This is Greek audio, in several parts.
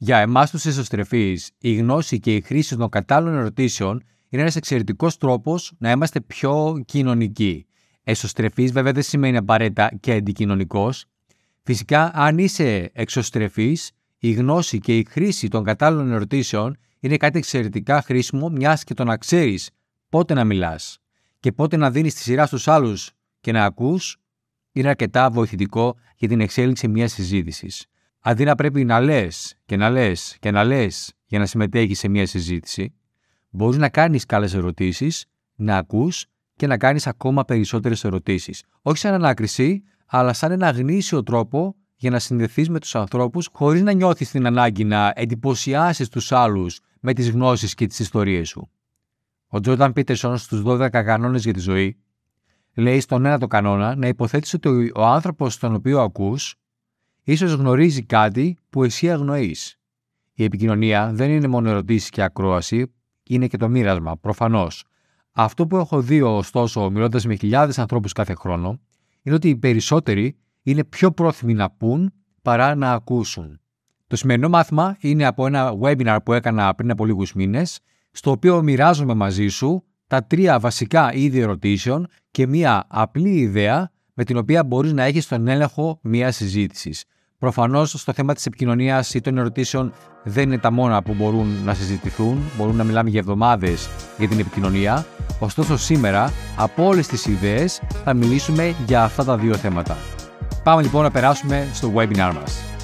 Για εμάς τους εσωστρεφείς, η γνώση και η χρήση των κατάλληλων ερωτήσεων είναι ένας εξαιρετικός τρόπος να είμαστε πιο κοινωνικοί. Εσωστρεφή, βέβαια, δεν σημαίνει απαραίτητα και αντικοινωνικός. Φυσικά, αν είσαι εξωστρεφή, η γνώση και η χρήση των κατάλληλων ερωτήσεων είναι κάτι εξαιρετικά χρήσιμο, μιας και το να ξέρεις πότε να μιλάς και πότε να δίνεις τη σειρά στους άλλους και να ακούς, είναι αρκετά βοηθητικό για την εξέλιξη μιας συζήτησης. Αντί να πρέπει να λες και να λες και να λες για να συμμετέχεις σε μια συζήτηση, μπορείς να κάνεις καλές ερωτήσεις, να ακούς και να κάνεις ακόμα περισσότερες ερωτήσεις. Όχι σαν ανάκριση, αλλά σαν ένα γνήσιο τρόπο για να συνδεθείς με τους ανθρώπους χωρίς να νιώθεις την ανάγκη να εντυπωσιάσεις τους άλλους με τις γνώσεις και τις ιστορίες σου. Ο Τζόρνταν Πίτερσον στους 12 κανόνες για τη ζωή λέει στον ένα το κανόνα να υποθέτεις ότι ο άνθρωπος τον οποίο ακούς ίσως γνωρίζει κάτι που εσύ αγνοείς. Η επικοινωνία δεν είναι μόνο ερωτήσεις και ακρόαση, είναι και το μοίρασμα, προφανώς. Αυτό που έχω δει, ωστόσο, μιλώντας με χιλιάδες ανθρώπους κάθε χρόνο, είναι ότι οι περισσότεροι είναι πιο πρόθυμοι να πούν παρά να ακούσουν. Το σημερινό μάθημα είναι από ένα webinar που έκανα πριν από λίγους μήνες, στο οποίο μοιράζομαι μαζί σου τα τρία βασικά είδη ερωτήσεων και μία απλή ιδέα με την οποία μπορείς να έχεις τον έλεγχο μία συζήτησης. Προφανώς στο θέμα της επικοινωνίας ή των ερωτήσεων δεν είναι τα μόνα που μπορούν να συζητηθούν, μπορούν να μιλάμε για εβδομάδες για την επικοινωνία. Ωστόσο, σήμερα από όλες τις ιδέες θα μιλήσουμε για αυτά τα δύο θέματα. Πάμε λοιπόν να περάσουμε στο webinar μας.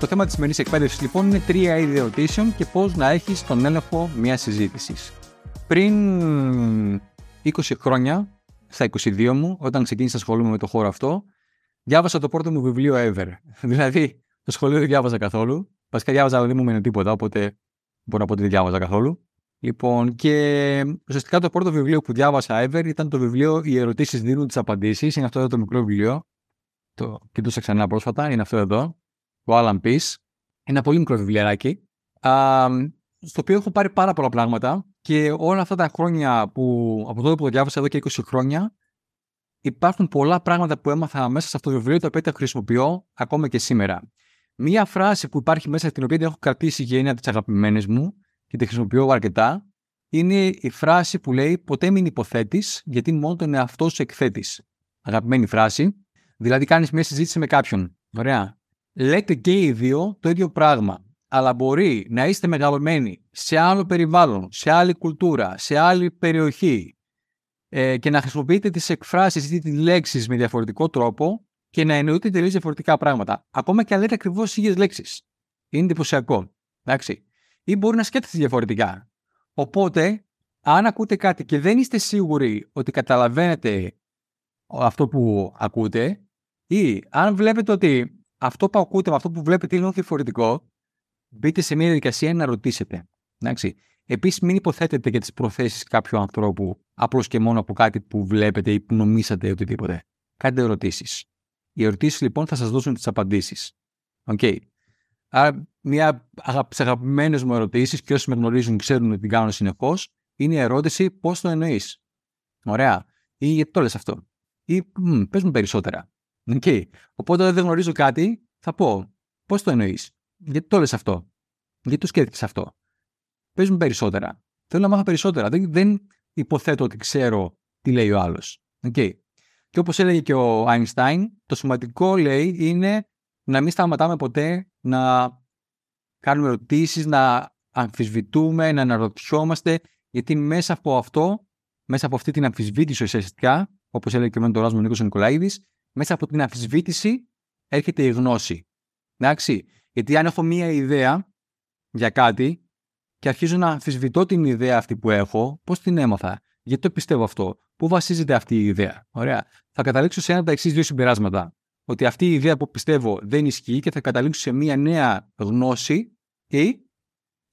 Το θέμα της σημερινής εκπαίδευσης λοιπόν είναι τρία είδη ερωτήσεων και πώς να έχεις τον έλεγχο μιας συζήτησης. Πριν 20 χρόνια, στα 22 μου, όταν ξεκίνησα να ασχολούμαι με το χώρο αυτό, διάβασα το πρώτο μου βιβλίο ever. δηλαδή, το σχολείο δεν διάβαζα καθόλου. Βασικά διάβαζα, αλλά δεν μου μένει τίποτα, οπότε μπορώ να πω ότι δεν διάβαζα καθόλου. Λοιπόν, και ουσιαστικά το πρώτο βιβλίο που διάβασα ever ήταν το βιβλίο Οι ερωτήσεις δίνουν τις απαντήσεις. Είναι αυτό εδώ το μικρό βιβλίο. Το κοιτούσα ξανά πρόσφατα. Είναι αυτό εδώ ο Alan Peace. Ένα πολύ μικρό βιβλιαράκι, στο οποίο έχω πάρει πάρα πολλά πράγματα και όλα αυτά τα χρόνια που, από τότε που το διάβασα εδώ και 20 χρόνια, υπάρχουν πολλά πράγματα που έμαθα μέσα σε αυτό το βιβλίο, τα οποία τα χρησιμοποιώ ακόμα και σήμερα. Μία φράση που υπάρχει μέσα, την οποία την έχω κρατήσει και είναι από τις αγαπημένες μου και τη χρησιμοποιώ αρκετά, είναι η φράση που λέει Ποτέ μην υποθέτεις, γιατί μόνο τον εαυτό σου εκθέτεις. Αγαπημένη φράση. Δηλαδή, κάνεις μια συζήτηση με κάποιον. Ωραία λέτε και οι δύο το ίδιο πράγμα. Αλλά μπορεί να είστε μεγαλωμένοι σε άλλο περιβάλλον, σε άλλη κουλτούρα, σε άλλη περιοχή ε, και να χρησιμοποιείτε τις εκφράσεις ή τις λέξεις με διαφορετικό τρόπο και να εννοείτε τελείως διαφορετικά πράγματα. Ακόμα και αν λέτε ακριβώς ίδιες λέξεις. Είναι εντυπωσιακό. Εντάξει. Ή μπορεί να σκέφτεστε διαφορετικά. Οπότε, αν ακούτε κάτι και δεν είστε σίγουροι ότι καταλαβαίνετε αυτό που ακούτε, ή αν βλέπετε ότι αυτό που ακούτε με αυτό που βλέπετε είναι διαφορετικό, μπείτε σε μια διαδικασία να ρωτήσετε. Επίσης, μην υποθέτετε για τις προθέσεις κάποιου ανθρώπου απλώς και μόνο από κάτι που βλέπετε ή που νομίσατε οτιδήποτε. Κάντε ερωτήσεις. Οι ερωτήσεις λοιπόν θα σας δώσουν τις απαντήσεις. Okay. Άρα, μία από τις αγαπημένες μου ερωτήσεις, και όσοι με γνωρίζουν ξέρουν ότι την κάνω συνεχώς, είναι η ερώτηση πώς το εννοείς. Ωραία. Ή γιατί το λες αυτό. Ή πες μου περισσότερα. Okay. Οπότε δεν γνωρίζω κάτι, θα πω πώς το εννοείς; Γιατί το λες αυτό; Γιατί το σκέφτηκες αυτό; Πες μου περισσότερα. Θέλω να μάθω περισσότερα. Δεν, δεν υποθέτω ότι ξέρω τι λέει ο άλλος. Okay. Και όπως έλεγε και ο Einstein, το σημαντικό λέει είναι να μην σταματάμε ποτέ να κάνουμε ερωτήσεις, να αμφισβητούμε, να αναρωτιόμαστε, γιατί μέσα από αυτό, μέσα από αυτή την αμφισβήτηση ουσιαστικά, όπως έλεγε και ο Μέντορά μου Νίκος Νικολαίδης, μέσα από την αμφισβήτηση έρχεται η γνώση. Εντάξει. Γιατί αν έχω μία ιδέα για κάτι και αρχίζω να αμφισβητώ την ιδέα αυτή που έχω, πώς την έμαθα, γιατί το πιστεύω αυτό, πού βασίζεται αυτή η ιδέα; Ωραία. Θα καταλήξω σε ένα από τα εξής δύο συμπεράσματα. Ότι αυτή η ιδέα που πιστεύω δεν ισχύει και θα καταλήξω σε μία νέα γνώση ή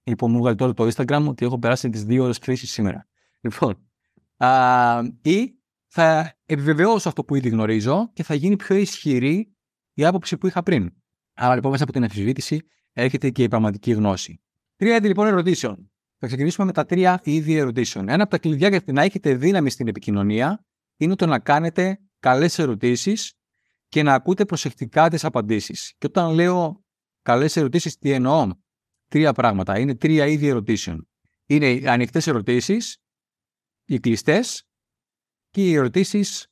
Λοιπόν, μου βγάλει τώρα το Instagram ότι έχω περάσει τις δύο ώρες χρήση σήμερα. Λοιπόν, α, ή θα επιβεβαιώσω αυτό που ήδη γνωρίζω και θα γίνει πιο ισχυρή η άποψη που είχα πριν. Άρα λοιπόν μέσα από την αμφισβήτηση έρχεται και η πραγματική γνώση. Τρία είδη λοιπόν ερωτήσεων. Θα ξεκινήσουμε με τα τρία είδη ερωτήσεων. Ένα από τα κλειδιά για να έχετε δύναμη στην επικοινωνία είναι το να κάνετε καλές ερωτήσεις και να ακούτε προσεκτικά τις απαντήσεις. Και όταν λέω καλές ερωτήσεις, τι εννοώ; Τρία πράγματα. Είναι τρία είδη ερωτήσεων. Είναι οι ανοιχτές ερωτήσεις, οι κλειστές και οι ερωτήσεις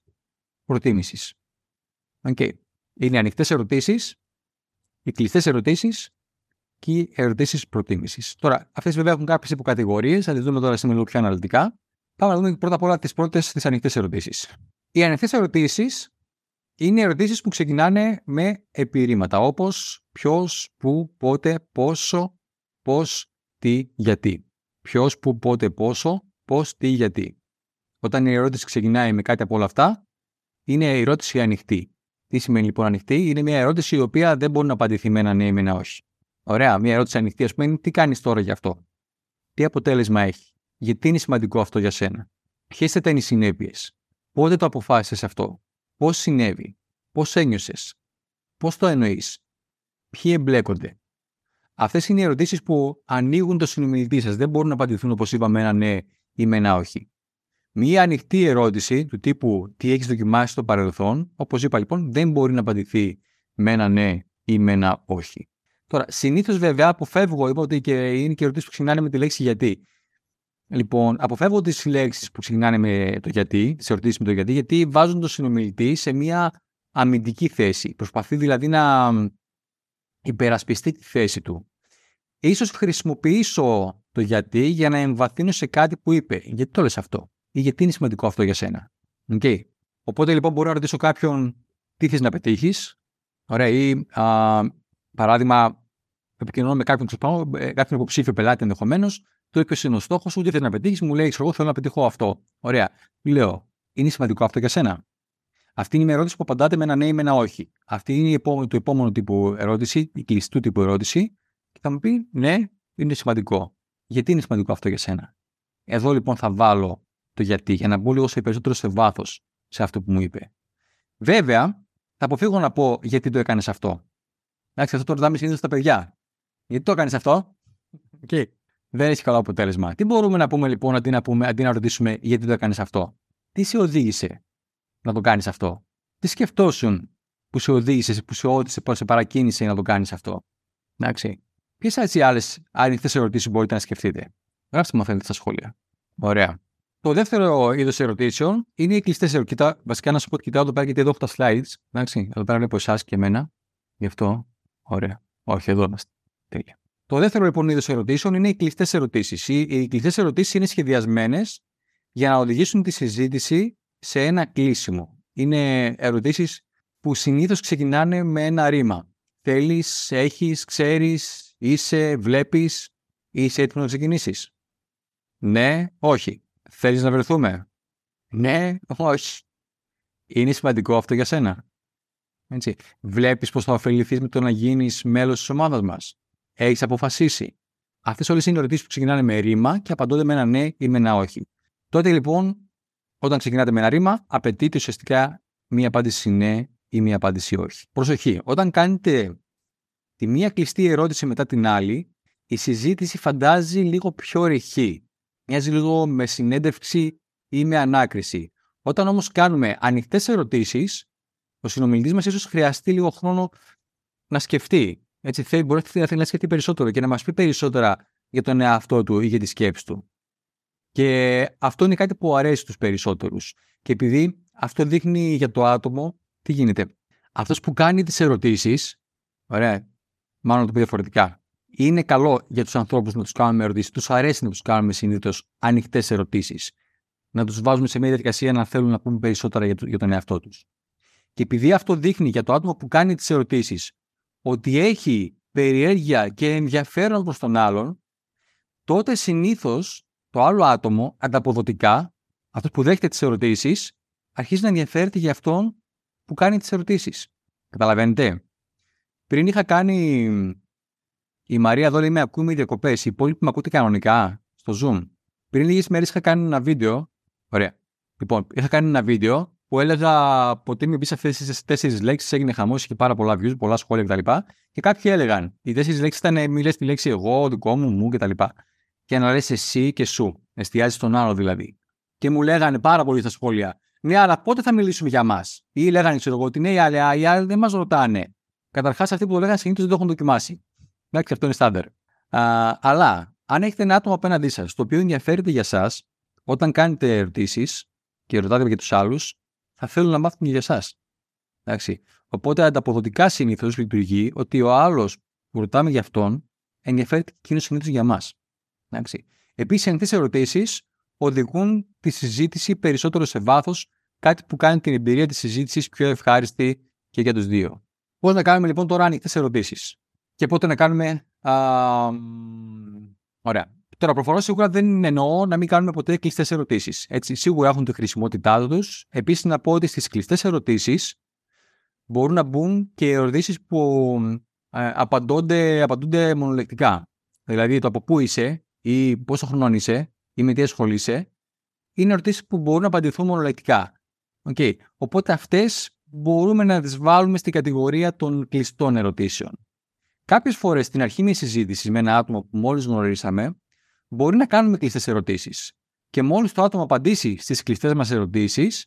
προτίμησης. Okay. Είναι ανοιχτές ερωτήσεις, οι κλειστές ερωτήσεις και οι ερωτήσεις προτίμησης. Τώρα, αυτές βέβαια έχουν κάποιες υποκατηγορίες, θα τις δούμε τώρα σήμερα λίγο πιο αναλυτικά. Πάμε να δούμε πρώτα απ' όλα τις πρώτες, τις ανοιχτές ερωτήσεις. Οι ανοιχτές ερωτήσεις είναι ερωτήσεις που ξεκινάνε με επιρρήματα, όπως ποιος, πού, πότε, πόσο, πώς, τι, γιατί. Ποιος, πού, πότε, πόσο, πώς, τι, γιατί. Όταν η ερώτηση ξεκινάει με κάτι από όλα αυτά, είναι η ερώτηση ανοιχτή. Τι σημαίνει λοιπόν ανοιχτή, είναι μια ερώτηση η οποία δεν μπορεί να απαντηθεί με ένα ναι ή με ένα όχι. Ωραία, μια ερώτηση ανοιχτή, ας πούμε, είναι τι κάνεις τώρα γι' αυτό; Τι αποτέλεσμα έχει; Γιατί είναι σημαντικό αυτό για σένα; Ποιες θα ήταν οι συνέπειες; Πότε το αποφάσισες αυτό; Πώς συνέβη; Πώς ένιωσες; Πώς το εννοείς; Ποιοι εμπλέκονται; Αυτές είναι οι ερωτήσεις που ανοίγουν το συνομιλητή σας. Δεν μπορούν να απαντηθούν όπως είπαμε ένα ναι ή με ένα όχι. Μία ανοιχτή ερώτηση του τύπου τι έχεις δοκιμάσει στο παρελθόν, όπως είπα λοιπόν, δεν μπορεί να απαντηθεί με ένα ναι ή με ένα όχι. Τώρα, συνήθως βέβαια αποφεύγω, είπα ότι και είναι και ερωτήσεις που ξεκινάνε με τη λέξη γιατί. Λοιπόν, αποφεύγω τις λέξεις που ξεκινάνε με το γιατί, τις ερωτήσεις με το γιατί, γιατί βάζουν τον συνομιλητή σε μια αμυντική θέση. Προσπαθεί δηλαδή να υπερασπιστεί τη θέση του. Ίσως χρησιμοποιήσω το γιατί για να εμβαθύνω σε κάτι που είπε. Γιατί το λες αυτό; Ή γιατί είναι σημαντικό αυτό για σένα. Okay. Οπότε λοιπόν μπορώ να ρωτήσω κάποιον τι θες να πετύχεις. Ωραία, ή α, παράδειγμα, επικοινωνώ με κάποιον, ε, κάποιον υποψήφιο πελάτη ενδεχομένως, το είπες είναι ο στόχος σου, τι θες να πετύχεις, μου λέει, εγώ θέλω να πετύχω αυτό. Ωραία. Λέω, είναι σημαντικό αυτό για σένα. Αυτή είναι η ερώτηση που απαντάτε με ένα ναι ή με ένα όχι. Αυτή είναι η επόμενη, το επόμενο τύπου ερώτηση, η κλειστού τύπου ερώτηση. Και θα μου πει, ναι, είναι σημαντικό. Γιατί είναι σημαντικό αυτό για σένα; Εδώ λοιπόν θα βάλω το γιατί, για να μπω λίγο σε περισσότερο σε βάθος σε αυτό που μου είπε. Βέβαια, θα αποφύγω να πω γιατί το έκανες αυτό. Εντάξει, αυτό το ρωτάμε συνήθως στα παιδιά. Γιατί το έκανες αυτό; Okay. Δεν έχει καλό αποτέλεσμα. Τι μπορούμε να πούμε λοιπόν αντί να, πούμε, αντί να ρωτήσουμε γιατί το έκανες αυτό; Τι σε οδήγησε να το κάνεις αυτό; Τι σκεφτόσουν που σε οδήγησε, που σε όδησε, που σε παρακίνησε να το κάνεις αυτό; Εντάξει. Ποιες άλλες ανοιχτέ ερωτήσεις μπορείτε να σκεφτείτε; Γράψτε μου θέλετε στα σχόλια. Ωραία. Το δεύτερο είδος ερωτήσεων είναι οι κλειστές ερωτήσεις. Βασικά να σου πω ότι κοιτάω εδώ πέρα γιατί εδώ έχω τα slides. Εντάξει, εδώ πέρα βλέπω εσάς και εμένα. Γι' αυτό. Ωραία. Όχι, εδώ είμαστε. Τέλεια. Το δεύτερο λοιπόν είδος ερωτήσεων είναι οι κλειστές ερωτήσεις. Οι, οι κλειστές ερωτήσεις είναι σχεδιασμένες για να οδηγήσουν τη συζήτηση σε ένα κλείσιμο. Είναι ερωτήσεις που συνήθως ξεκινάνε με ένα ρήμα. Θέλεις, έχεις, ξέρεις, είσαι, βλέπεις, είσαι έτοιμος να ξεκινήσεις. Ναι, όχι. Θέλεις να βρεθούμε; Ναι, όχι. Είναι σημαντικό αυτό για σένα. Έτσι. Βλέπεις πώς θα ωφεληθείς με το να γίνεις μέλος της ομάδας μας. Έχεις αποφασίσει. Αυτές όλες είναι ερωτήσεις που ξεκινάνε με ρήμα και απαντώνται με ένα ναι ή με ένα όχι. Τότε λοιπόν, όταν ξεκινάτε με ένα ρήμα, απαιτείται ουσιαστικά μία απάντηση ναι ή μία απάντηση όχι. Προσοχή, όταν κάνετε τη μία κλειστή ερώτηση μετά την άλλη, η συζήτηση φαντάζει λίγο πιο ρηχή μοιάζει λίγο με συνέντευξη ή με ανάκριση. Όταν όμως κάνουμε ανοιχτές ερωτήσεις, ο συνομιλητής μας ίσως χρειαστεί λίγο χρόνο να σκεφτεί. Έτσι, θέλει, μπορεί να θέλει να σκεφτεί περισσότερο και να μας πει περισσότερα για τον εαυτό του ή για τη σκέψη του. Και αυτό είναι κάτι που αρέσει στους περισσότερους. Και επειδή αυτό δείχνει για το άτομο, τι γίνεται. Αυτός που κάνει τις ερωτήσεις, ωραία, μάλλον το πει διαφορετικά, είναι καλό για τους ανθρώπους να τους κάνουμε ερωτήσεις. Τους αρέσει να τους κάνουμε συνήθως ανοιχτές ερωτήσεις. Να τους βάζουμε σε μια διαδικασία να θέλουν να πούμε περισσότερα για, το, για τον εαυτό τους. Και επειδή αυτό δείχνει για το άτομο που κάνει τις ερωτήσεις ότι έχει περιέργεια και ενδιαφέρον προς τον άλλον, τότε συνήθως το άλλο άτομο ανταποδοτικά, αυτός που δέχεται τις ερωτήσεις, αρχίζει να ενδιαφέρεται για αυτόν που κάνει τις ερωτήσεις. Καταλαβαίνετε; Πριν είχα κάνει Η Μαρία εδώ λέει με ακούμε διακοπές. Οι υπόλοιποι με ακούτε κανονικά στο Zoom. Πριν λίγες μέρες είχα κάνει ένα βίντεο. Ωραία. Λοιπόν, είχα κάνει ένα βίντεο που έλεγα ποτέ μην πει αυτές τις τέσσερις λέξεις, έγινε χαμός και πάρα πολλά views, πολλά σχόλια κτλ. Και κάποιοι έλεγαν, οι τέσσερις λέξεις ήταν μη λες τη λέξη εγώ, δικό μου, μου κτλ. Και, και να λες εσύ και σου. Εστιάζεις στον άλλο δηλαδή. Και μου λέγανε πάρα πολύ στα σχόλια, ναι, αλλά πότε θα μιλήσουμε για μας; Ή λέγανε, ξέρω εγώ, ότι ναι, αλλά οι άλλοι δεν μας ρωτάνε. Καταρχάς, αυτοί που το λέγανε συνήθως δεν το έχουν δοκιμάσει. Εντάξει, αυτό είναι στάνταρ. Αλλά αν έχετε ένα άτομο απέναντί σας, το οποίο ενδιαφέρεται για εσά, όταν κάνετε ερωτήσεις και ρωτάτε για τους άλλους, θα θέλουν να μάθουν για εσά. Οπότε ανταποδοτικά συνήθως λειτουργεί ότι ο άλλος που ρωτάμε για αυτόν ενδιαφέρεται εκείνος συνήθως για μας. Επίσης, ανοιχτέ ερωτήσεις οδηγούν τη συζήτηση περισσότερο σε βάθος, κάτι που κάνει την εμπειρία της συζήτησης πιο ευχάριστη και για τους δύο. Πώς να κάνουμε λοιπόν τώρα ανοιχτέ ερωτήσεις; Και πότε να κάνουμε. Α, ωραία. Τώρα, προφανώς σίγουρα δεν εννοώ να μην κάνουμε ποτέ κλειστές ερωτήσεις. Έτσι, σίγουρα έχουν τη χρησιμότητά τους. Επίσης, να πω ότι στις κλειστές ερωτήσεις μπορούν να μπουν και ερωτήσεις που ε, απαντώνται, απαντούνται μονολεκτικά. Δηλαδή, το από πού είσαι ή πόσο χρόνο είσαι ή με τι ασχολείσαι, είναι ερωτήσεις που μπορούν να απαντηθούν μονολεκτικά. Okay. Οπότε αυτές μπορούμε να τις βάλουμε στην κατηγορία των κλειστών ερωτήσεων. Κάποιες φορές στην αρχή μιας συζήτησης με ένα άτομο που μόλις γνωρίσαμε, μπορεί να κάνουμε κλειστές ερωτήσεις. Και μόλις το άτομο απαντήσει στις κλειστές μας ερωτήσεις,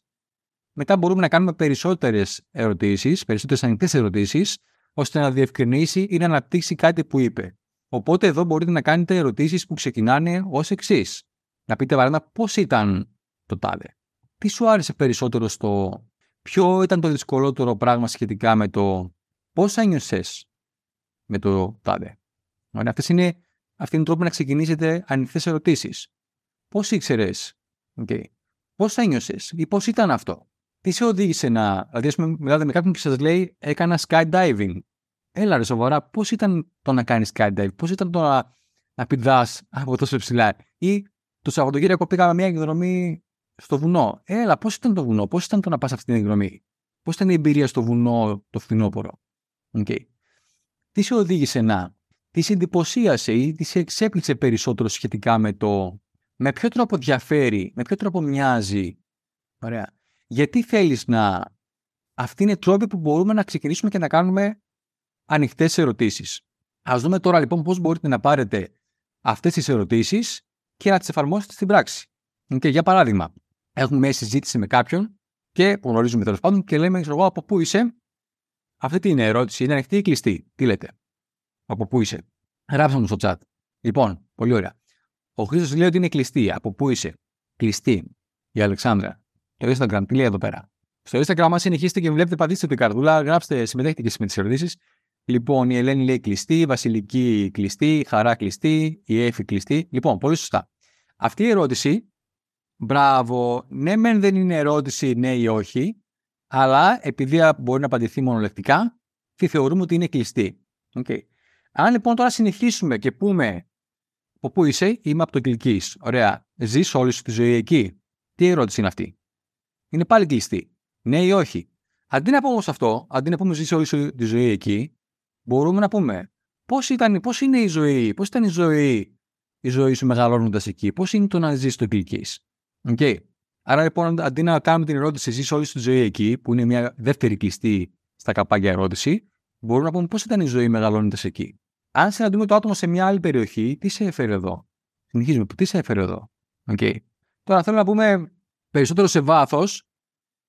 μετά μπορούμε να κάνουμε περισσότερες ερωτήσεις, περισσότερες ανοιχτές ερωτήσεις, ώστε να διευκρινίσει ή να αναπτύξει κάτι που είπε. Οπότε εδώ μπορείτε να κάνετε ερωτήσεις που ξεκινάνε ως εξής. Να πείτε παράδειγμα πώς ήταν το τάδε; Τι σου άρεσε περισσότερο στο. Ποιο ήταν το δυσκολότερο πράγμα σχετικά με το πώς ένιωσες με το τάδε. Αυτές είναι αυτή είναι τρόπο να ξεκινήσετε ανοιχτές ερωτήσεις. Πώς ήξερες, okay. πώς ένιωσε ή πώς ήταν αυτό; Τι σε οδήγησε να. Δηλαδή, ας πούμε, μιλάτε με κάποιον και σας λέει Έκανα skydiving. Έλα, ρε, σοβαρά, πώς ήταν το να κάνεις skydiving, πώς ήταν το να, να πηδάς από τόσο ψηλά; Ή το Σαββατοκύριακο πήγαμε μια εκδρομή στο βουνό. Έλα, πώς ήταν το βουνό, πώς ήταν το να πας αυτή την εκδρομή; Πώς ήταν η εμπειρία στο βουνό το φθινόπωρο; Okay. Τι σε οδήγησε να τη εντυπωσίασε ή τη εξέπληξε περισσότερο σχετικά με το με ποιο τρόπο διαφέρει, με ποιο τρόπο μοιάζει; Ωραία. Γιατί θέλεις να... Αυτοί είναι τρόποι που μπορούμε να ξεκινήσουμε και να κάνουμε ανοιχτές ερωτήσεις. Ας δούμε τώρα λοιπόν πώς μπορείτε να πάρετε αυτές τις ερωτήσεις και να τις εφαρμόσετε στην πράξη. Και για παράδειγμα, έχουμε μια συζήτηση με κάποιον και που γνωρίζουμε τέλος πάντων και λέμε, εγώ από πού είσαι. Αυτή την ερώτηση είναι ανοιχτή ή κλειστή; Τι λέτε; Από πού είσαι; Γράψτε μου στο chat. Λοιπόν, πολύ ωραία. Ο Χρήστος λέει ότι είναι κλειστή. Από πού είσαι; Κλειστή. Η Αλεξάνδρα. Το Instagram, τι λέει εδώ πέρα; Στο Instagram, αν συνεχίσετε και βλέπετε, πατήστε την καρδούλα, γράψτε, συμμετέχετε και με τι ερωτήσει. Λοιπόν, η Ελένη λέει κλειστή, η Βασιλική κλειστή, η Χαρά κλειστή, η Έφη κλειστή. Λοιπόν, πολύ σωστά. Αυτή η ερώτηση, μπράβο, ναι, μεν δεν είναι ερώτηση ναι ή όχι, αλλά επειδή μπορεί να απαντηθεί μονολεκτικά, τη θεωρούμε ότι είναι κλειστή. Okay. Αν λοιπόν τώρα συνεχίσουμε και πούμε από πού είσαι, είμαι από το Κιλκή. Ωραία. Ζεις όλη σου τη ζωή εκεί. Τι ερώτηση είναι αυτή; Είναι πάλι κλειστή. Ναι ή όχι; Αντί να πούμε όμως αυτό, αντί να πούμε ζεις όλη σου τη ζωή εκεί, μπορούμε να πούμε πώς πώς είναι η ζωή, πώς ήταν η ζωή, η ζωή σου μεγαλώνοντας εκεί, πώς είναι το να ζεις στο Κιλκή. Okay. Άρα λοιπόν, αντί να κάνουμε την ερώτηση ζει όλη σου τη ζωή εκεί, που είναι μια δεύτερη κλειστή στα καπάκια ερώτηση, μπορούμε να πούμε πώς ήταν η ζωή μεγαλώνοντας εκεί αν συναντούμε το άτομο σε μια άλλη περιοχή, τι σε έφερε εδώ; Συνεχίζουμε. Τι σε έφερε εδώ; Okay. Τώρα θέλω να πούμε περισσότερο σε βάθος.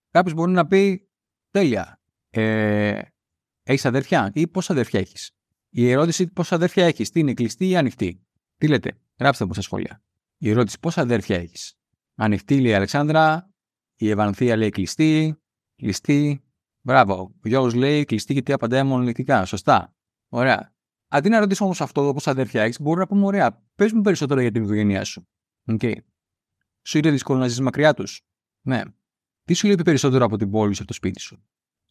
Κάποιος μπορεί να πει τέλεια. Ε, έχεις αδέρφια ή πόσα αδέρφια έχεις; Η ερώτηση πόσα αδέρφια έχεις, τι είναι κλειστή ή ανοιχτή; Τι λέτε, γράψτε μου στα σχόλια. Η ερώτηση πόσα αδέρφια έχεις; Ανοιχτή λέει η Αλεξάνδρα, η Ευανθία λέει κλειστή, κλειστή. Μπράβο. Ο Γιώργο λέει κλειστή γιατί απαντάει μονολεκτικά. Σωστά. Ωραία. Αντί να ρωτήσω όμως αυτό, όπως αδέρφια έχει, μπορούμε να πούμε: Ωραία, πες μου περισσότερο για την οικογένειά σου. Okay. Σου είναι δύσκολο να ζεις μακριά τους; Ναι. Τι σου λείπει περισσότερο από την πόλη σου από το σπίτι σου;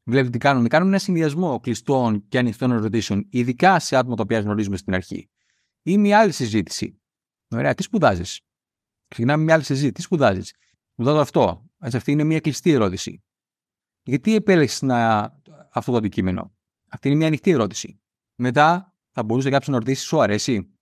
Βλέπετε τι κάνουμε. Κάνουμε ένα συνδυασμό κλειστών και ανοιχτών ερωτήσεων, ειδικά σε άτομα τα οποία γνωρίζουμε στην αρχή. Ή μια άλλη συζήτηση. Ωραία, τι σπουδάζεις; Ξεκινάμε μια άλλη συζήτηση. Τι σπουδάζεις; Σπουδάζω αυτό. Έτσι, αυτή είναι μια κλειστή ερώτηση. Γιατί επέλεξες να... αυτό το αντικείμενο; Αυτή είναι μια ανοιχτή ερώτηση. Μετά θα μπορούσε κάποιος να ρωτήσει, σου αρέσει;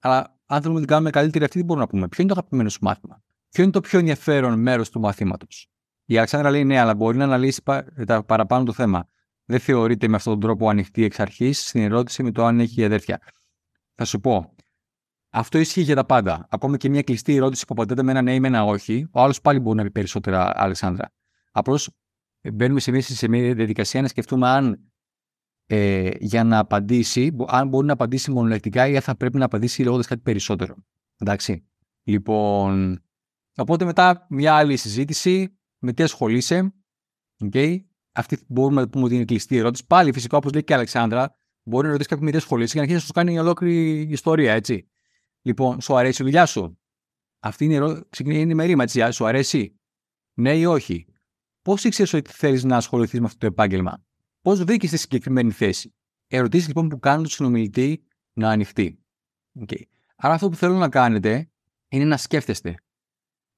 Αλλά αν θέλουμε να την κάνουμε καλύτερη, αυτή τι μπορούμε να πούμε; Ποιο είναι το αγαπημένο σου μάθημα; Ποιο είναι το πιο ενδιαφέρον μέρος του μαθήματος; Η Αλεξάνδρα λέει ναι, αλλά μπορεί να αναλύσει τα παραπάνω το θέμα. Δεν θεωρείται με αυτόν τον τρόπο ανοιχτή εξ αρχής στην ερώτηση με το αν έχει αδέρφια. Θα σου πω. Αυτό ισχύει για τα πάντα. Ακόμα και μια κλειστή ερώτηση που απαντάται με ένα ναι ή με ένα όχι, ο άλλος πάλι μπορεί να πει περισσότερα, Αλεξάνδρα. Απλώς ε, μπαίνουμε σε μια, σε μια διαδικασία να σκεφτούμε αν ε, για να απαντήσει, αν μπορεί να απαντήσει μονολεκτικά ή αν θα πρέπει να απαντήσει λέγοντας κάτι περισσότερο. Εντάξει. Λοιπόν, οπότε μετά μια άλλη συζήτηση, με τι ασχολείσαι, okay. αυτή μπορούμε να πούμε ότι είναι κλειστή ερώτηση. Πάλι φυσικά όπως λέει και η Αλεξάνδρα, μπορεί να ρωτήσει κάποιον με τι ασχολείσαι και να αρχίσει να σου κάνει ολόκληρη ιστορία, έτσι. Λοιπόν, σου αρέσει η δουλειά σου; Αυτή είναι η ερώτηση, είναι η μερήμα, έτσι. Σου αρέσει; Ναι ή όχι; Πώς ήξερες ότι θέλεις να ασχοληθείς με αυτό το επάγγελμα; Πώς βρήκες τη συγκεκριμένη θέση; Ερωτήσεις λοιπόν που κάνουν τον συνομιλητή να ανοιχτεί. Okay. Άρα αυτό που θέλω να κάνετε είναι να σκέφτεστε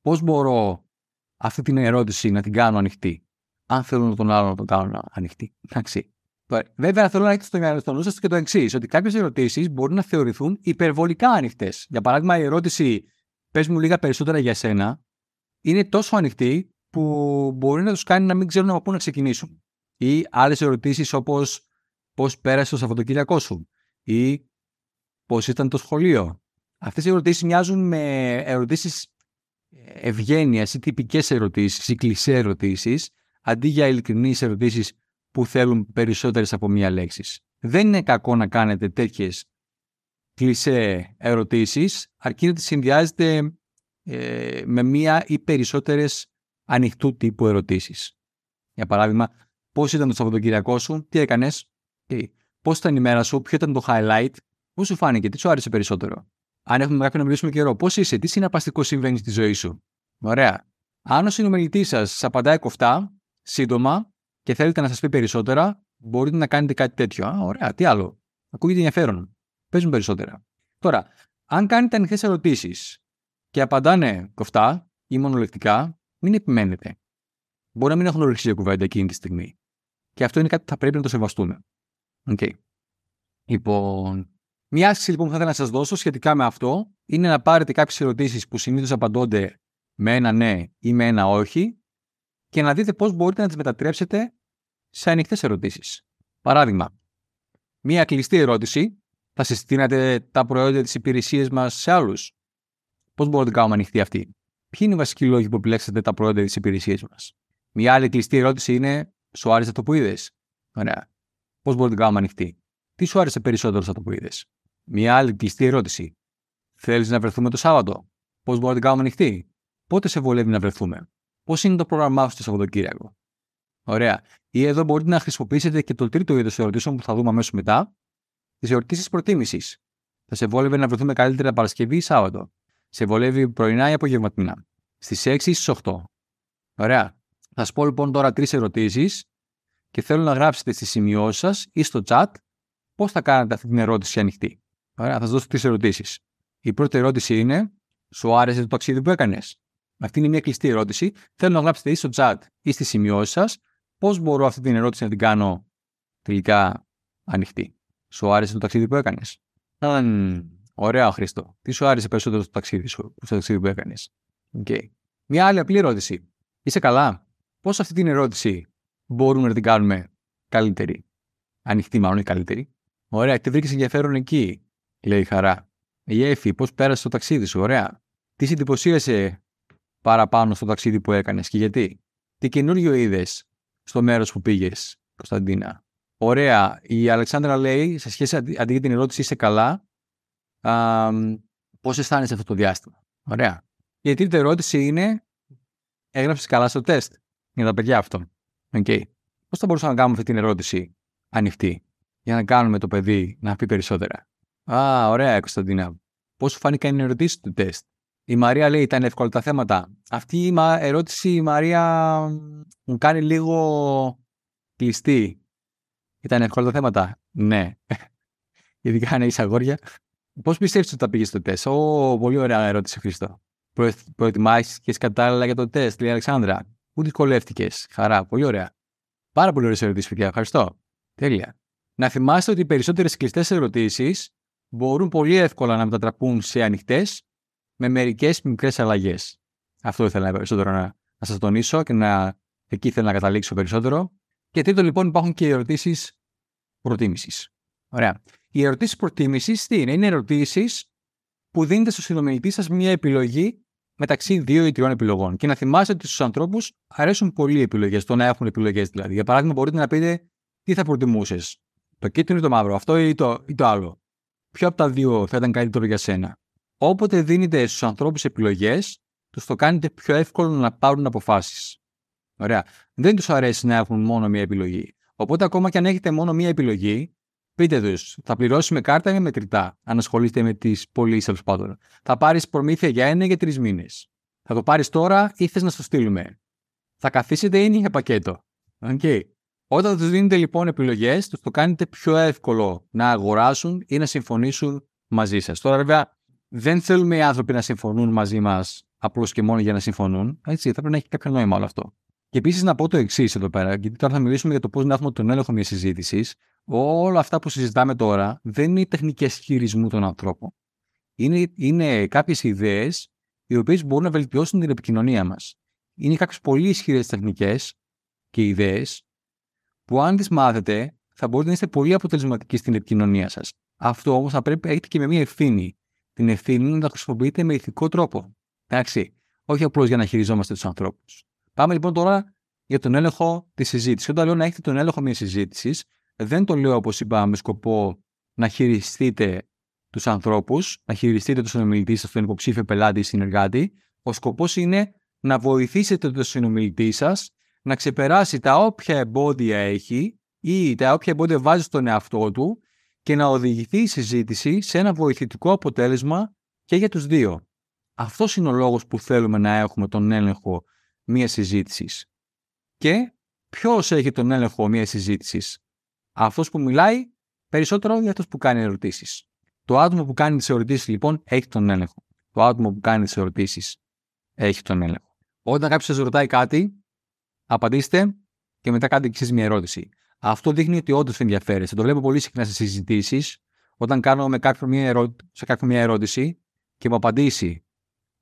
πώς μπορώ αυτή την ερώτηση να την κάνω ανοιχτή. Αν θέλω να τον άλλο να τον κάνω ανοιχτή. Εντάξει. Βέβαια, θέλω να έχετε στο νου σα και το εξής: Ότι κάποιες ερωτήσεις μπορεί να θεωρηθούν υπερβολικά ανοιχτές. Για παράδειγμα, η ερώτηση Πες μου λίγα περισσότερα για σένα είναι τόσο ανοιχτή που μπορεί να τους κάνει να μην ξέρουν από πού να ξεκινήσουν ή άλλες ερωτήσεις όπως πώς πέρασε το Σαββατοκύριακό σου ή πώς ήταν το σχολείο. Αυτές οι ερωτήσεις μοιάζουν με ερωτήσεις ευγένειας ή τυπικές ερωτήσεις ή κλεισέ ερωτήσεις αντί για ειλικρινείς ερωτήσεις που θέλουν περισσότερες από μία λέξη. Δεν είναι κακό να κάνετε τέτοιες κλεισέ ερωτήσεις αρκεί να τις συνδυάζετε ε, με μία ή περισσότερες ανοιχτού τύπου ερωτήσεις. Για παράδειγμα, Πώς ήταν το Σαββατοκύριακό σου, τι έκανες, okay. πώς ήταν η μέρα σου, ποιο ήταν το highlight, πώς σου φάνηκε, τι σου άρεσε περισσότερο; Αν έχουμε κάποιον να μιλήσουμε καιρό, πώς είσαι, τι συναπαστικό συμβαίνει στη ζωή σου; Ωραία. Αν ο συνομιλητής σας απαντάει κοφτά, σύντομα και θέλετε να σας πει περισσότερα, μπορείτε να κάνετε κάτι τέτοιο. Α, ωραία, τι άλλο. Ακούγεται ενδιαφέρον. Παίζουν περισσότερα. Τώρα, αν κάνετε ανοιχτές ερωτήσεις και απαντάνε κοφτά ή μονολεκτικά, μην επιμένετε. Μπορεί να μην έχουν ορίσει για κουβέντα εκείνη τη στιγμή. Και αυτό είναι κάτι που θα πρέπει να το σεβαστούμε. Okay. Λοιπόν, μια άσκηση λοιπόν που θα ήθελα να σας δώσω σχετικά με αυτό είναι να πάρετε κάποιες ερωτήσεις που συνήθως απαντώνται με ένα ναι ή με ένα όχι και να δείτε πώς μπορείτε να τις μετατρέψετε σε ανοιχτές ερωτήσεις. Παράδειγμα, μια κλειστή ερώτηση θα συστήνατε τα προϊόντα τη υπηρεσία μας σε άλλους. Πώς μπορούμε να την κάνουμε ανοιχτή αυτή; Ποιοι είναι οι βασικοί λόγοι που επιλέξατε τα προϊόντα τη υπηρεσία μας; Μια άλλη κλειστή ερώτηση είναι σου άρεσε αυτό που είδες; Ωραία. Πώς μπορούμε να την κάνουμε ανοιχτή; Τι σου άρεσε περισσότερο σε αυτό που είδες; Μια άλλη κλειστή ερώτηση. Θέλεις να βρεθούμε το Σάββατο; Πώς μπορούμε να την κάνουμε ανοιχτή; Πότε σε βολεύει να βρεθούμε; Πώς είναι το πρόγραμμά σου το Σαββατοκύριακο; Ωραία. Ή εδώ μπορείτε να χρησιμοποιήσετε και το τρίτο είδος ερωτήσεων που θα δούμε αμέσως μετά. Τις ερωτήσεις προτίμησης. Θα σε βόλευε να βρεθούμε καλύτερα Παρασκευή ή Σάββατο; Σε βολεύει πρωινά ή απογευματινά; Στις 6 ή στις 8. Ωραία. Θα σα πω λοιπόν τώρα τρεις ερωτήσεις και θέλω να γράψετε στις σημειώσεις σας ή στο chat πώς θα κάνετε αυτή την ερώτηση ανοιχτή. Ωραία, θα σας δώσω τρεις ερωτήσεις. Η πρώτη ερώτηση είναι, Σου άρεσε το ταξίδι που έκανες; Αυτή είναι μια κλειστή ερώτηση. Θέλω να γράψετε ή στο chat ή στις σημειώσεις σας πώς μπορώ αυτή την ερώτηση να την κάνω τελικά ανοιχτή; Σου άρεσε το ταξίδι που έκανες; Ωραία, Χρήστο. Τι σου άρεσε περισσότερο στο ταξίδι σου, στο ταξίδι που έκανες; Okay. Μια άλλη απλή ερώτηση. Είσαι καλά; Πώς αυτή την ερώτηση μπορούμε να την κάνουμε καλύτερη; Ανοιχτή, μάλλον ή καλύτερη; Ωραία, τι βρήκες ενδιαφέρον εκεί, λέει η Χαρά. Η Εφη, πώς πέρασες το ταξίδι σου, ωραία. Τι σε εντυπωσίασε παραπάνω στο ταξίδι που έκανες και γιατί. Τι καινούριο είδες στο μέρος που πήγες, Κωνσταντίνα; Ωραία. Η Αλεξάνδρα λέει, σε σχέση αντί για την ερώτηση είσαι καλά, πώς αισθάνεσαι αυτό το διάστημα; Ωραία. Η τρίτη ερώτηση είναι, έγραψες καλά στο τεστ για τα παιδιά αυτό. Okay. Πώς θα μπορούσαμε να κάνουμε αυτή την ερώτηση ανοιχτή, για να κάνουμε το παιδί να πει περισσότερα; Α, ωραία, Κωνσταντίνα. Πώς σου φάνηκαν οι ερωτήσεις του τεστ; Η Μαρία λέει: Ήταν εύκολα τα θέματα. Αυτή η ερώτηση η Μαρία μου κάνει λίγο κλειστή. Ήταν εύκολα τα θέματα. Ναι. Ειδικά αν έχει αγόρια. Πώς πιστεύεις ότι θα πήγες στο τεστ; Ω, πολύ ωραία ερώτηση, Χριστό. Προετοιμάστηκε κατάλληλα για το τεστ, λέει η Αλεξάνδρα. Πού δυσκολεύτηκες; Χαρά. Πολύ ωραία. Πάρα πολύ ωραίες ερωτήσεις, παιδιά. Ευχαριστώ. Τέλεια. Να θυμάστε ότι οι περισσότερες κλειστές ερωτήσεις μπορούν πολύ εύκολα να μετατραπούν σε ανοιχτές με μερικές μικρές αλλαγές. Αυτό ήθελα περισσότερο να, να σας τονίσω και να, εκεί ήθελα να καταλήξω περισσότερο. Και τρίτο, λοιπόν, υπάρχουν και οι ερωτήσεις προτίμησης. Ωραία. Οι ερωτήσεις προτίμησης τι είναι, είναι ερωτήσεις που δίνετε στο συνομιλητή σας μια επιλογή μεταξύ δύο ή τριών επιλογών. Και να θυμάστε ότι στους ανθρώπους αρέσουν πολλοί επιλογές, το να έχουν επιλογές δηλαδή. Για παράδειγμα, μπορείτε να πείτε τι θα προτιμούσες, το κίτρινο ή το μαύρο, αυτό ή το, ή το άλλο; Ποιο από τα δύο θα ήταν καλύτερο για σένα; Όποτε δίνετε στους ανθρώπους επιλογές, τους το κάνετε πιο εύκολο να πάρουν αποφάσεις. Ωραία. Δεν τους αρέσει να έχουν μόνο μία επιλογή. Οπότε, ακόμα και αν έχετε μόνο μία επιλογή, πείτε τους, θα πληρώσει με κάρτα ή με μετρητά, αν ασχολείστε με τις πωλήσεις τέλο πάντων. Θα πάρεις προμήθεια για ένα ή για τρεις μήνες. Θα το πάρεις τώρα ή θες να στο στείλουμε. Θα καθίσετε ή είναι για πακέτο. Okay. Όταν τους δίνετε λοιπόν επιλογές, τους το κάνετε πιο εύκολο να αγοράσουν ή να συμφωνήσουν μαζί σας. Τώρα, βέβαια, δεν θέλουμε οι άνθρωποι να συμφωνούν μαζί μας απλώς και μόνο για να συμφωνούν. Έτσι, θα πρέπει να έχει κάποιο νόημα όλο αυτό. Και επίσης να πω το εξής εδώ πέρα, γιατί τώρα θα μιλήσουμε για το πώς να έχουμε τον έλεγχο μιας συζήτησης. Όλα αυτά που συζητάμε τώρα δεν είναι οι τεχνικές χειρισμού των ανθρώπων. Είναι, είναι κάποιες ιδέες οι οποίες μπορούν να βελτιώσουν την επικοινωνία μας. Είναι κάποιες πολύ ισχυρές τεχνικές και ιδέες που αν τις μάθετε θα μπορείτε να είστε πολύ αποτελεσματικοί στην επικοινωνία σας. Αυτό όμως θα πρέπει να έχετε και με μια ευθύνη. Την ευθύνη είναι να τα χρησιμοποιείτε με ηθικό τρόπο. Εντάξει. Όχι απλώς για να χειριζόμαστε τους ανθρώπους. Πάμε λοιπόν τώρα για τον έλεγχο της συζήτησης. Όταν λέω να έχετε τον έλεγχο μιας συζήτησης, δεν το λέω όπως είπα με σκοπό να χειριστείτε τους ανθρώπους, να χειριστείτε τον συνομιλητή σας, τον υποψήφιο πελάτη ή συνεργάτη. Ο σκοπός είναι να βοηθήσετε τον συνομιλητή σας να ξεπεράσει τα όποια εμπόδια έχει ή τα όποια εμπόδια βάζει στον εαυτό του και να οδηγηθεί η συζήτηση σε ένα βοηθητικό αποτέλεσμα και για τους δύο. Αυτός είναι ο λόγος που θέλουμε να έχουμε τον έλεγχο μία συζήτησης. Και ποιος έχει τον έλεγχο μία συζήτησης, Αυτός που μιλάει περισσότερο ή αυτός που κάνει ερωτήσεις; Το άτομο που κάνει τις ερωτήσεις λοιπόν έχει τον έλεγχο. Το άτομο που κάνει τις ερωτήσεις έχει τον έλεγχο. Όταν κάποιος σας ρωτάει κάτι, απαντήστε και μετά κάντε εξή μια ερώτηση. Αυτό δείχνει ότι όντως ενδιαφέρεστε. Το βλέπω πολύ συχνά σε συζητήσεις. Όταν κάνω με κάποιον μια ερώ... σε κάποιον μια ερώτηση και μου απαντήσει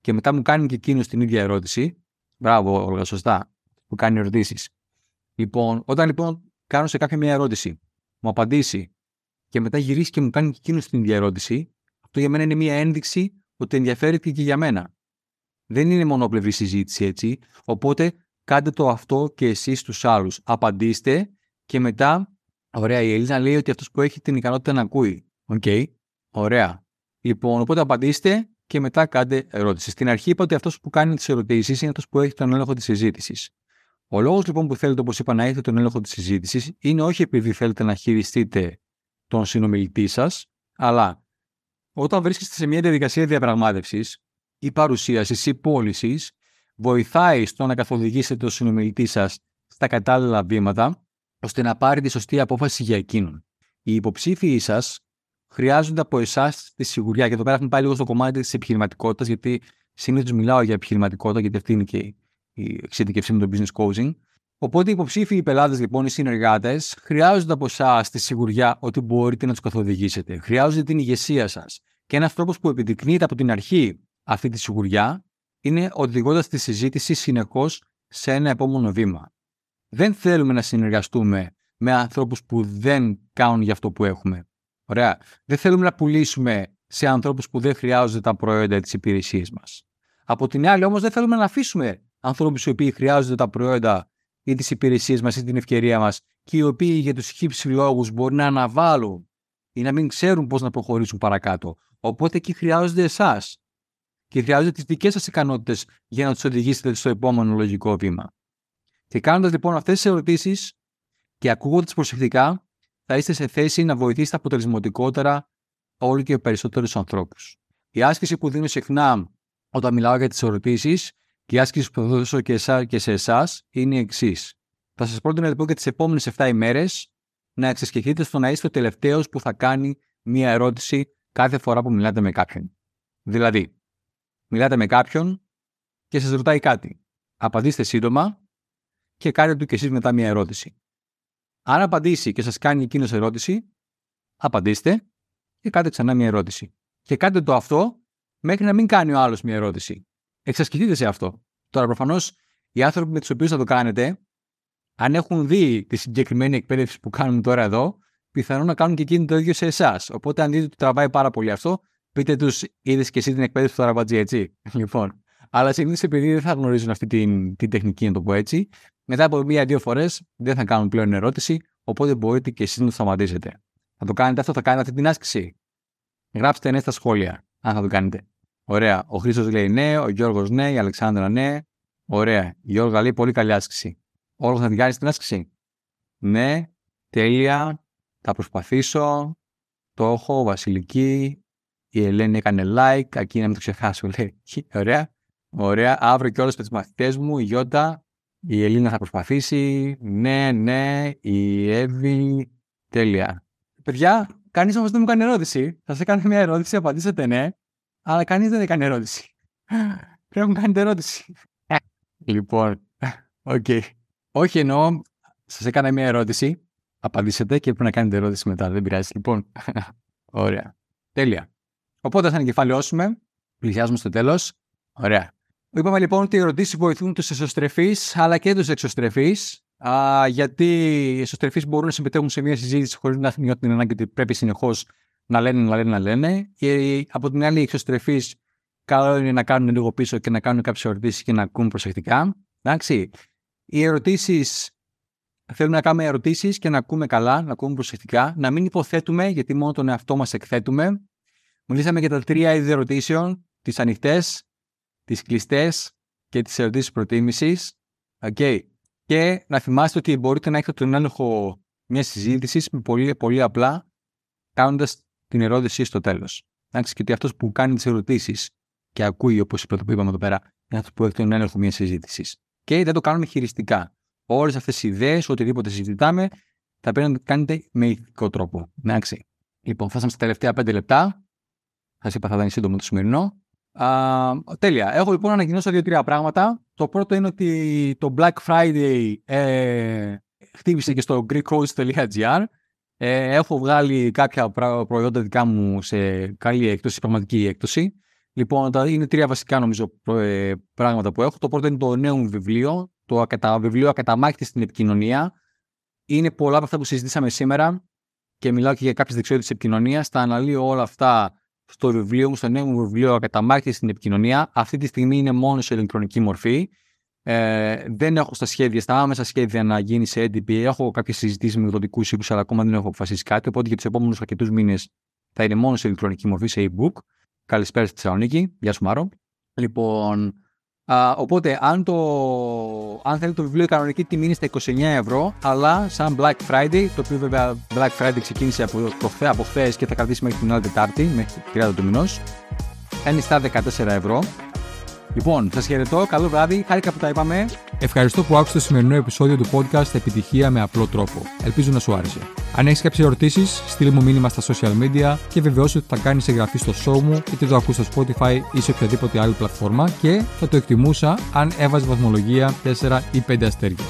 και μετά μου κάνει και εκείνος την ίδια ερώτηση. Μπράβο, όλα σωστά. Που κάνει ερωτήσεις. Λοιπόν, όταν λοιπόν κάνω σε κάποια μια ερώτηση, μου απαντήσει και μετά γυρίσει και μου κάνει και εκείνος την ίδια ερώτηση, αυτό για μένα είναι μια ένδειξη ότι ενδιαφέρεται και για μένα. Δεν είναι μονόπλευρη συζήτηση έτσι. Οπότε κάντε το αυτό και εσείς στους άλλους. Απαντήστε και μετά, ωραία, η Ελίζα λέει ότι αυτός που έχει την ικανότητα να ακούει. OK, okay. ωραία. Λοιπόν, οπότε απαντήστε και μετά κάντε ερώτηση. Στην αρχή είπα ότι αυτός που κάνει τις ερωτήσεις είναι αυτός που έχει τον έλεγχο της συζήτησης. Ο λόγος λοιπόν που θέλετε, όπως είπα, να έχετε τον έλεγχο της συζήτησης είναι όχι επειδή θέλετε να χειριστείτε τον συνομιλητή σας, αλλά όταν βρίσκεστε σε μια διαδικασία διαπραγμάτευσης ή παρουσίασης ή πώλησης, βοηθάει στο να καθοδηγήσετε τον συνομιλητή σας στα κατάλληλα βήματα, ώστε να πάρει τη σωστή απόφαση για εκείνον. Οι υποψήφοι σας χρειάζονται από εσάς τη σιγουριά. Και εδώ πέρα έχουμε πάει λίγο στο κομμάτι της επιχειρηματικότητας, γιατί συνήθως μιλάω για επιχειρηματικότητα, γιατί αυτή είναι και η εξειδικευσή με το business coaching. Οπότε οι υποψήφοι, οι πελάτες λοιπόν, οι συνεργάτες, χρειάζονται από εσάς τη σιγουριά ότι μπορείτε να τους καθοδηγήσετε. Χρειάζονται την ηγεσία σας. Και ένας τρόπος που επιδεικνύεται από την αρχή αυτή τη σιγουριά είναι οδηγώντας τη συζήτηση συνεχώς σε ένα επόμενο βήμα. Δεν θέλουμε να συνεργαστούμε με ανθρώπους που δεν κάνουν για αυτό που έχουμε. Ωραία. Δεν θέλουμε να πουλήσουμε σε ανθρώπους που δεν χρειάζονται τα προϊόντα ή τι υπηρεσίε μας. Από την άλλη, όμως, δεν θέλουμε να αφήσουμε ανθρώπους οι οποίοι χρειάζονται τα προϊόντα ή τις υπηρεσίες μας ή την ευκαιρία μας και οι οποίοι για τους χύψης λόγους μπορεί να αναβάλουν ή να μην ξέρουν πώς να προχωρήσουν παρακάτω. Οπότε εκεί χρειάζονται εσάς και χρειάζονται τις δικές σας ικανότητες για να τους οδηγήσετε στο επόμενο λογικό βήμα. Και κάνοντας λοιπόν αυτές τις ερωτήσεις και ακούγοντας προσεκτικά, θα είστε σε θέση να βοηθήσετε αποτελεσματικότερα όλο και περισσότερους ανθρώπους. Η άσκηση που δίνω συχνά όταν μιλάω για τις ερωτήσεις και η άσκηση που θα δώσω και, εσά, και σε εσάς είναι η εξής. Θα σας πρότεινα λοιπόν για τις επόμενες 7 ημέρες να εξασκηθείτε στο να είστε ο τελευταίος που θα κάνει μία ερώτηση κάθε φορά που μιλάτε με κάποιον. Δηλαδή, μιλάτε με κάποιον και σας ρωτάει κάτι. Απαντήστε σύντομα και κάνετε του και εσείς μετά μια ερώτηση. Αν απαντήσει και σας κάνει εκείνος ερώτηση, απαντήστε και κάντε ξανά μια ερώτηση. Και κάντε το αυτό μέχρι να μην κάνει ο άλλος μια ερώτηση. Εξασκηθείτε σε αυτό. Τώρα, προφανώς, οι άνθρωποι με τους οποίους θα το κάνετε, αν έχουν δει τη συγκεκριμένη εκπαίδευση που κάνουμε τώρα εδώ, πιθανόν να κάνουν και εκείνοι το ίδιο σε εσάς. Οπότε, αν δείτε ότι τραβάει πάρα πολύ αυτό, πείτε τους, είδες και εσύ την εκπαίδευση του Ταραμπατζή, έτσι; Λοιπόν. Αλλά συνήθως επειδή δεν θα γνωρίζουν αυτή την, την τεχνική, να το πω έτσι, μετά από μία-δύο φορές δεν θα κάνουν πλέον ερώτηση, οπότε μπορείτε και εσείς να το σταματήσετε. Θα το κάνετε αυτό, θα κάνετε αυτή την άσκηση. Γράψτε ναι στα σχόλια, αν θα το κάνετε. Ωραία. Ο Χρήστος λέει ναι, ο Γιώργος ναι, η Αλεξάνδρα ναι. Ωραία. Η Γιώργα λέει πολύ καλή άσκηση. Όλο θα την κάνει την άσκηση. Ναι, τέλεια. Θα προσπαθήσω. Το έχω, Βασιλική. Η Ελένη έκανε like. Aquí να μην το ξεχάσω, λέει. Ωραία. Ωραία. Αύριο και όλες με τις μαθητές μου, η Γιώτα, η Ελίνα θα προσπαθήσει. Ναι, ναι. Η Εύη. Τέλεια. Παιδιά, κανείς όμως δεν μου κάνει ερώτηση. Θα σε κάνω μια ερώτηση, απαντήσετε ναι. Αλλά κανείς δεν έκανε ερώτηση. Πρέπει να μου κάνετε ερώτηση. λοιπόν, OK. Okay. Όχι εννοώ, σας έκανα μια ερώτηση. Απαντήσετε και πρέπει να κάνετε ερώτηση μετά. Δεν πειράζει. Λοιπόν, ωραία. Τέλεια. Οπότε θα ανακεφαλαιώσουμε. Πλησιάζουμε στο τέλος. Ωραία. Είπαμε λοιπόν ότι οι ερωτήσεις βοηθούν τους εσωστρεφείς αλλά και τους εξωστρεφείς. Γιατί οι εσωστρεφείς μπορούν να συμμετέχουν σε μια συζήτηση χωρίς να νιώθουν την ανάγκη ότι πρέπει συνεχώς να λένε, να λένε, να λένε. Και από την άλλη, οι εξωστρεφείς καλό είναι να κάνουν λίγο πίσω και να κάνουν κάποιες ερωτήσεις και να ακούν προσεκτικά. Εντάξει. Οι ερωτήσεις θέλουμε να κάνουμε ερωτήσεις και να ακούμε καλά, να ακούμε προσεκτικά, να μην υποθέτουμε γιατί μόνο τον εαυτό μας εκθέτουμε. Μιλήσαμε για τα τρία είδη ερωτήσεων, τις ανοιχτές, τις κλειστές και τις ερωτήσεις προτίμησης. Okay. Και να θυμάστε ότι μπορείτε να έχετε τον έλεγχο μιας συζήτησης με πολύ, πολύ απλά κάνοντας την ερώτηση στο τέλος. Εντάξει, και ότι αυτός που κάνει τις ερωτήσεις και ακούει, όπως είπαμε εδώ πέρα, είναι αυτός που έχει τον έλεγχο μιας συζήτησης. Και δεν το κάνουμε χειριστικά. Όλες αυτές οι ιδέες, οτιδήποτε συζητάμε, θα πρέπει να το κάνετε με ηθικό τρόπο. Εντάξει. Λοιπόν, φτάσαμε στα τελευταία πέντε λεπτά. Σας είπα θα ήταν σύντομο το σημερινό. Α, τέλεια. Έχω λοιπόν να ανακοινώσω δύο-τρία πράγματα. Το πρώτο είναι ότι το Black Friday ε, χτύπησε και στο greekcoach.gr. Ε, έχω βγάλει κάποια προϊόντα δικά μου σε καλή έκπτωση, πραγματική έκπτωση. Λοιπόν, είναι τρία βασικά νομίζω ε, πράγματα που έχω. Το πρώτο είναι το νέο βιβλίο, το βιβλίο Ακαταμάχητη στην επικοινωνία. Είναι πολλά από αυτά που συζητήσαμε σήμερα και μιλάω και για κάποιες δεξιότητες επικοινωνίας. Τα αναλύω όλα αυτά στο βιβλίο μου, στο νέο μου βιβλίο Ακαταμάχητη στην επικοινωνία. Αυτή τη στιγμή είναι μόνο σε ηλεκτρονική μορφή. Ε, δεν έχω στα σχέδια, στα άμεσα σχέδια να γίνει σε έντυπη. Έχω κάποιες συζητήσεις με εκδοτικού οίκους, αλλά ακόμα δεν έχω αποφασίσει κάτι. Οπότε για τους επόμενους αρκετούς μήνες θα είναι μόνο σε ηλεκτρονική μορφή, σε e-book. Καλησπέρα στη Θεσσαλονίκη. Γεια σου, Μάρο. Λοιπόν, Α, οπότε, αν, το, αν θέλετε το βιβλίο, η κανονική τιμή είναι στα 29 ευρώ, αλλά σαν Black Friday, το οποίο βέβαια Black Friday ξεκίνησε από, το, από χθες και θα κρατήσει μέχρι την άλλη Τετάρτη, μέχρι 30 του μηνός, είναι στα 14 ευρώ. Λοιπόν, σας χαιρετώ. Καλό βράδυ. Χάρηκα που τα είπαμε. Ευχαριστώ που άκουσες το σημερινό επεισόδιο του podcast Επιτυχία με απλό τρόπο. Ελπίζω να σου άρεσε. Αν έχεις κάποιες ερωτήσεις, στείλ μου μήνυμα στα social media και βεβαιώσου ότι θα κάνεις εγγραφή στο show μου, είτε το ακούς στο Spotify ή σε οποιαδήποτε άλλη πλατφόρμα και θα το εκτιμούσα αν έβαζες βαθμολογία 4 ή 5 αστέρια.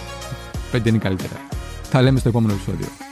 5 είναι καλύτερα. Θα λέμε στο επόμενο επεισόδιο.